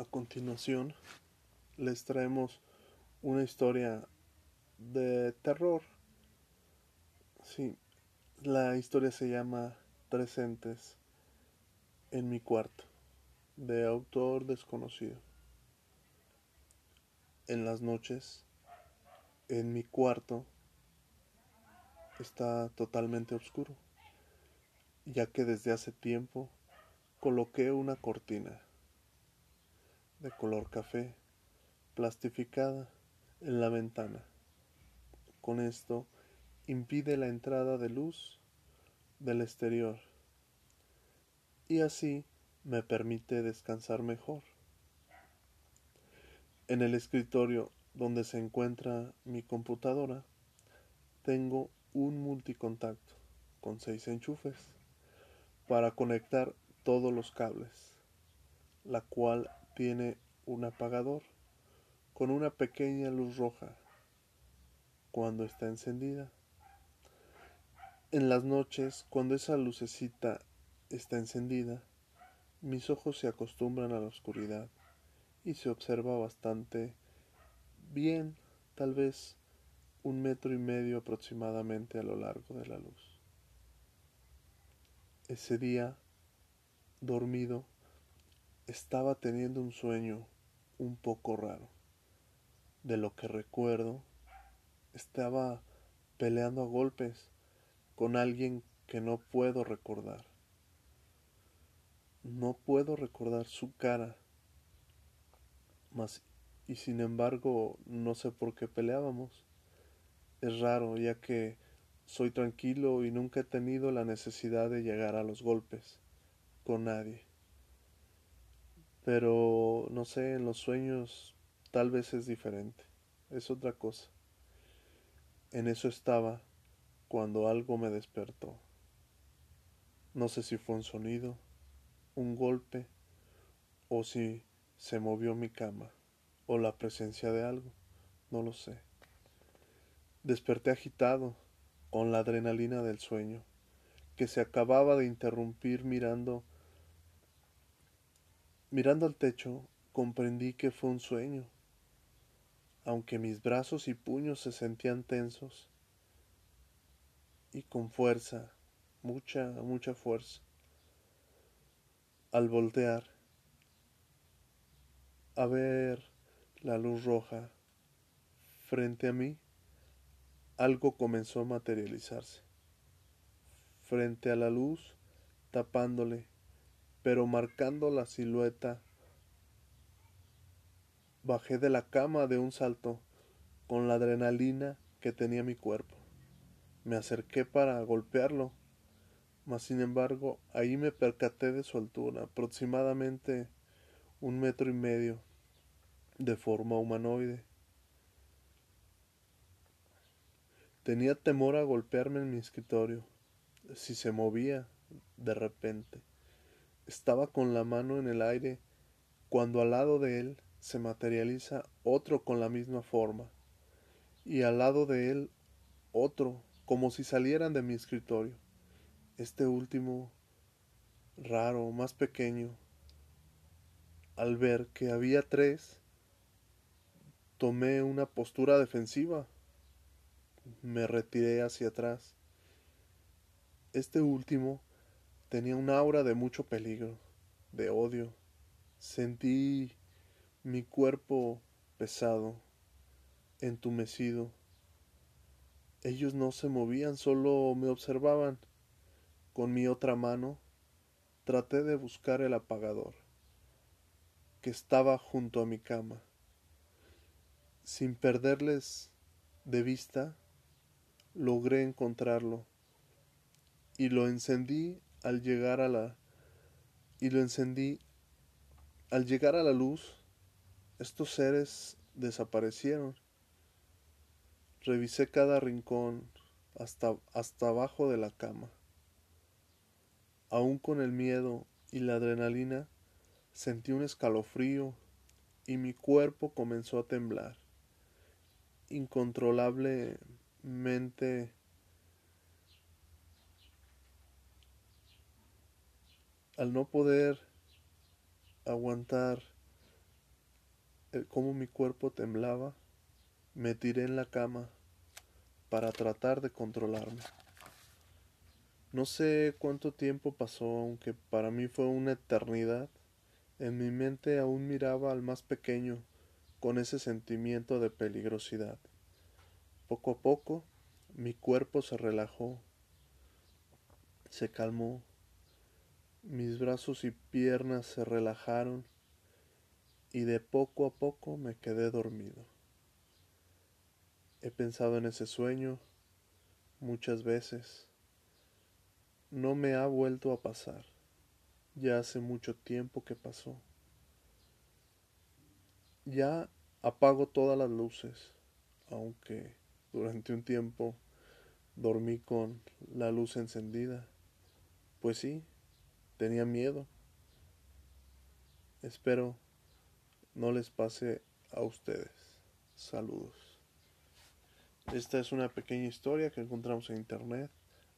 A continuación, les traemos una historia de terror. Sí, la historia se llama Tres entes en mi cuarto, de autor desconocido. En las noches, en mi cuarto, está totalmente oscuro, ya que desde hace tiempo coloqué una cortina de color café, plastificada en la ventana. Con esto impide la entrada de luz del exterior y así me permite descansar mejor. En el escritorio donde se encuentra mi computadora tengo un multicontacto con seis enchufes para conectar todos los cables, la cual tiene un apagador con una pequeña luz roja cuando está encendida. En las noches, cuando esa lucecita está encendida, mis ojos se acostumbran a la oscuridad y se observa bastante bien, tal vez un metro y medio aproximadamente a lo largo de la luz. Ese día, dormido, estaba teniendo un sueño un poco raro. De lo que recuerdo, estaba peleando a golpes con alguien que no puedo recordar. No puedo recordar su cara, mas y sin embargo no sé por qué peleábamos. Es raro, ya que soy tranquilo y nunca he tenido la necesidad de llegar a los golpes con nadie. Pero no sé, en los sueños tal vez es diferente, es otra cosa. En eso estaba cuando algo me despertó. No sé si fue un sonido, un golpe, o si se movió mi cama, o la presencia de algo, no lo sé. Desperté agitado, con la adrenalina del sueño, que se acababa de interrumpir mirando Mirando al techo, comprendí que fue un sueño, aunque mis brazos y puños se sentían tensos y con fuerza, mucha, mucha fuerza. Al voltear, a ver la luz roja frente a mí, algo comenzó a materializarse. Frente a la luz, tapándole pero marcando la silueta. Bajé de la cama de un salto con la adrenalina que tenía mi cuerpo. Me acerqué para golpearlo, mas sin embargo ahí me percaté de su altura, aproximadamente un metro y medio, de forma humanoide. Tenía temor a golpearme en mi escritorio, si se movía de repente. Estaba con la mano en el aire cuando al lado de él se materializa otro con la misma forma y al lado de él otro como si salieran de mi escritorio. Este último raro, más pequeño. Al ver que había tres, tomé una postura defensiva. Me retiré hacia atrás. Este último Tenía un aura de mucho peligro, de odio. Sentí mi cuerpo pesado, entumecido. Ellos no se movían, solo me observaban. Con mi otra mano traté de buscar el apagador, que estaba junto a mi cama. Sin perderles de vista, logré encontrarlo y lo encendí al llegar a la y lo encendí. Al llegar a la luz estos seres desaparecieron. Revisé cada rincón hasta hasta abajo de la cama. Aún con el miedo y la adrenalina sentí un escalofrío y mi cuerpo comenzó a temblar. Incontrolablemente al no poder aguantar cómo mi cuerpo temblaba, me tiré en la cama para tratar de controlarme. No sé cuánto tiempo pasó, aunque para mí fue una eternidad. En mi mente aún miraba al más pequeño con ese sentimiento de peligrosidad. Poco a poco mi cuerpo se relajó, se calmó, mis brazos y piernas se relajaron y de poco a poco me quedé dormido. He pensado en ese sueño muchas veces. No me ha vuelto a pasar. Ya hace mucho tiempo que pasó. Ya apago todas las luces, aunque durante un tiempo dormí con la luz encendida. Pues sí, tenía miedo. Espero no les pase a ustedes. Saludos. Esta es una pequeña historia que encontramos en internet.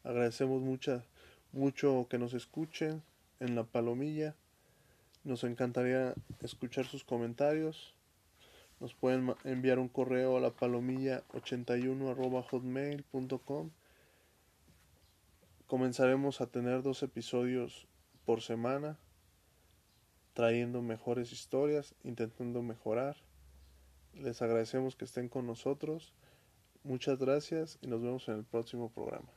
Agradecemos mucho que nos escuchen en la palomilla. Nos encantaría escuchar sus comentarios. Nos pueden enviar un correo a la palomilla 81 hotmail.com. Comenzaremos a tener dos episodios por semana trayendo mejores historias, intentando mejorar. Les agradecemos que estén con nosotros. Muchas gracias y nos vemos en el próximo programa.